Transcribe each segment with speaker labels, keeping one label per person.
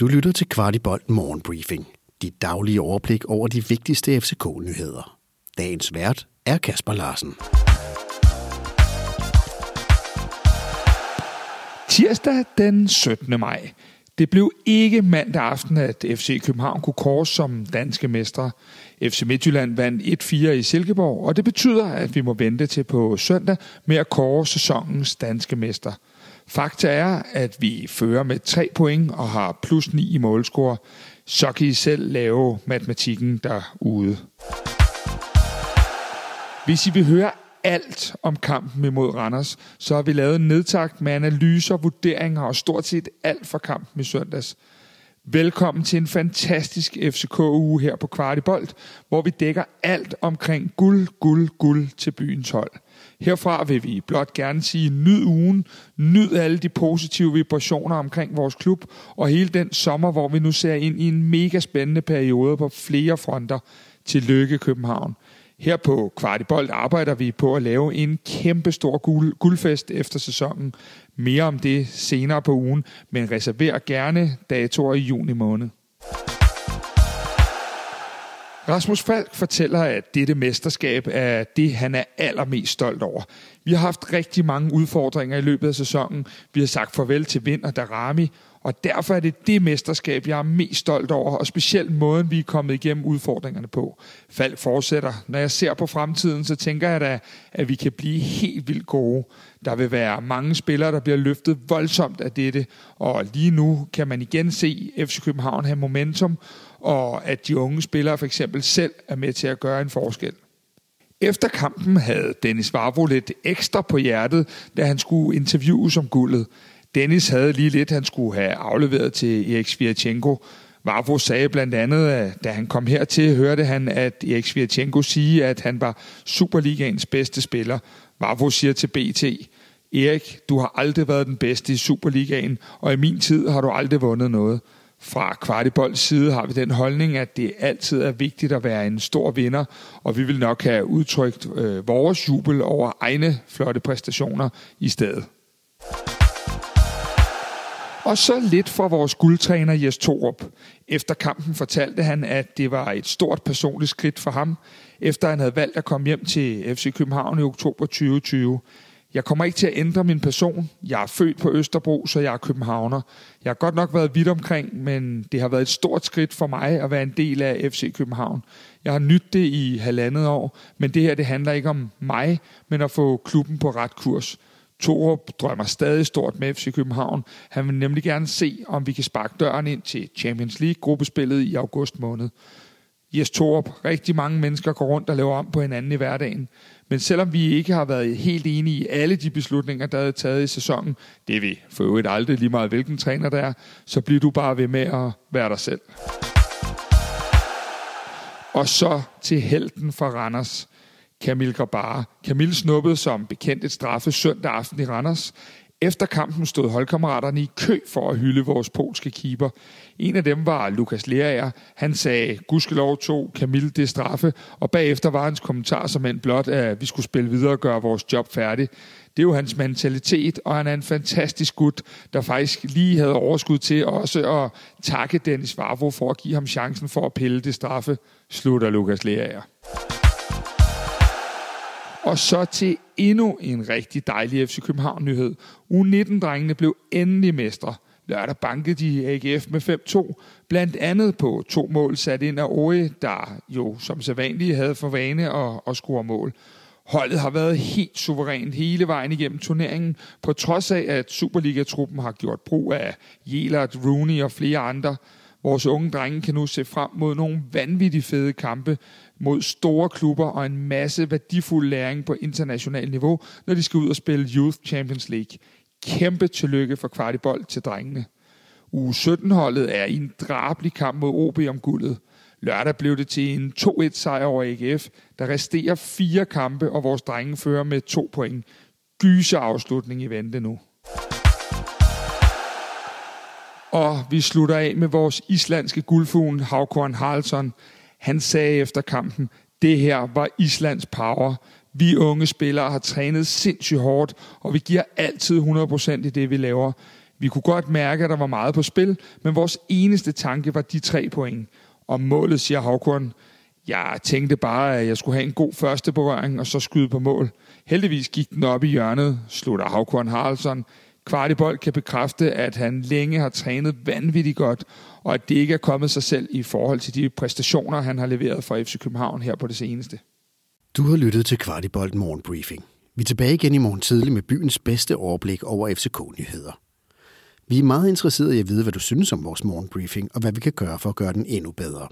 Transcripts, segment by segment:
Speaker 1: Du lytter til Kvartibolt Morgenbriefing. Dit daglige overblik over de vigtigste FCK-nyheder. Dagens vært er Kasper Larsen.
Speaker 2: Tirsdag den 17. maj. Det blev ikke mandag aften, at FC København kunne kors som danske mestre. FC Midtjylland vandt 1-4 i Silkeborg, og det betyder, at vi må vente til på søndag med at kåre sæsonens danske mester. Fakta er, at vi fører med 3 point og har plus 9 i målscore. Så kan I selv lave matematikken derude. Hvis I vil høre alt om kampen imod Randers, så har vi lavet en nedtakt med analyser, vurderinger og stort set alt for kampen i søndags. Velkommen til en fantastisk FCK-uge her på Kvartibolt, hvor vi dækker alt omkring guld, guld, guld til byens hold. Herfra vil vi blot gerne sige nyd ugen, nyd alle de positive vibrationer omkring vores klub, og hele den sommer, hvor vi nu ser ind i en mega spændende periode på flere fronter. til Lykke København. Her på Kvartibolt arbejder vi på at lave en kæmpe stor guld, guldfest efter sæsonen. Mere om det senere på ugen, men reserver gerne datoer i juni måned. Rasmus Falk fortæller, at dette mesterskab er det, han er allermest stolt over. Vi har haft rigtig mange udfordringer i løbet af sæsonen. Vi har sagt farvel til Vind og Darami, og derfor er det det mesterskab, jeg er mest stolt over, og specielt måden, vi er kommet igennem udfordringerne på. Falk fortsætter. Når jeg ser på fremtiden, så tænker jeg da, at vi kan blive helt vildt gode. Der vil være mange spillere, der bliver løftet voldsomt af dette, og lige nu kan man igen se FC København have momentum, og at de unge spillere for eksempel selv er med til at gøre en forskel. Efter kampen havde Dennis Vavro lidt ekstra på hjertet, da han skulle interviewe om guldet. Dennis havde lige lidt, han skulle have afleveret til Erik Svirchenko. Vavro sagde blandt andet, at da han kom hertil, hørte han, at Erik Svirchenko sige, at han var Superligaens bedste spiller. Vavro siger til BT, Erik, du har aldrig været den bedste i Superligaen, og i min tid har du aldrig vundet noget. Fra Kvartibolds side har vi den holdning, at det altid er vigtigt at være en stor vinder, og vi vil nok have udtrykt øh, vores jubel over egne flotte præstationer i stedet. Og så lidt fra vores guldtræner Jes Torup. Efter kampen fortalte han, at det var et stort personligt skridt for ham, efter han havde valgt at komme hjem til FC København i oktober 2020. Jeg kommer ikke til at ændre min person. Jeg er født på Østerbro, så jeg er københavner. Jeg har godt nok været vidt omkring, men det har været et stort skridt for mig at være en del af FC København. Jeg har nydt det i halvandet år, men det her det handler ikke om mig, men at få klubben på ret kurs. Torup drømmer stadig stort med FC København. Han vil nemlig gerne se, om vi kan sparke døren ind til Champions League-gruppespillet i august måned. Jes Torup, rigtig mange mennesker går rundt og laver om på hinanden i hverdagen. Men selvom vi ikke har været helt enige i alle de beslutninger, der er taget i sæsonen, det er vi for øvrigt aldrig lige meget, hvilken træner der er, så bliver du bare ved med at være dig selv. Og så til helten for Randers. Kamil Grabara. Kamil snuppede som bekendt et straffe søndag aften i Randers. Efter kampen stod holdkammeraterne i kø for at hylde vores polske keeper. En af dem var Lukas Lerager. Han sagde, gudskelov to Kamil det straffe, og bagefter var hans kommentar som en blot, at vi skulle spille videre og gøre vores job færdig. Det er jo hans mentalitet, og han er en fantastisk gut, der faktisk lige havde overskud til også at takke Dennis Varvo for at give ham chancen for at pille det straffe, slutter Lukas Lerager. Og så til endnu en rigtig dejlig FC København-nyhed. U19-drengene blev endelig mestre. Lørdag bankede de AGF med 5-2, blandt andet på to mål sat ind af Ore, der jo som sædvanligt havde for vane at, at score mål. Holdet har været helt suverænt hele vejen igennem turneringen, på trods af, at Superliga-truppen har gjort brug af Jelert, Rooney og flere andre. Vores unge drenge kan nu se frem mod nogle vanvittigt fede kampe mod store klubber og en masse værdifuld læring på international niveau, når de skal ud og spille Youth Champions League. Kæmpe tillykke for kvartibold til drengene. U 17-holdet er i en drabelig kamp mod OB om guldet. Lørdag blev det til en 2-1 sejr over AGF. Der resterer fire kampe, og vores drenge fører med to point. Gyser afslutning i vente nu. Og vi slutter af med vores islandske guldfugl, Havkorn Haraldsson. Han sagde efter kampen, det her var Islands power. Vi unge spillere har trænet sindssygt hårdt, og vi giver altid 100% i det, vi laver. Vi kunne godt mærke, at der var meget på spil, men vores eneste tanke var de tre point. Og målet, siger Havkorn, jeg tænkte bare, at jeg skulle have en god første berøring og så skyde på mål. Heldigvis gik den op i hjørnet, slutter Havkorn Haraldsson. Kvartibold kan bekræfte, at han længe har trænet vanvittigt godt, og at det ikke er kommet sig selv i forhold til de præstationer, han har leveret for FC København her på det seneste.
Speaker 1: Du har lyttet til Kvartibold Morgenbriefing. Vi er tilbage igen i morgen tidlig med byens bedste overblik over FCK-nyheder. Vi er meget interesserede i at vide, hvad du synes om vores morgenbriefing, og hvad vi kan gøre for at gøre den endnu bedre.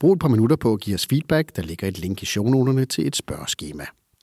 Speaker 1: Brug et par minutter på at give os feedback. Der ligger et link i shownoterne til et spørgeskema.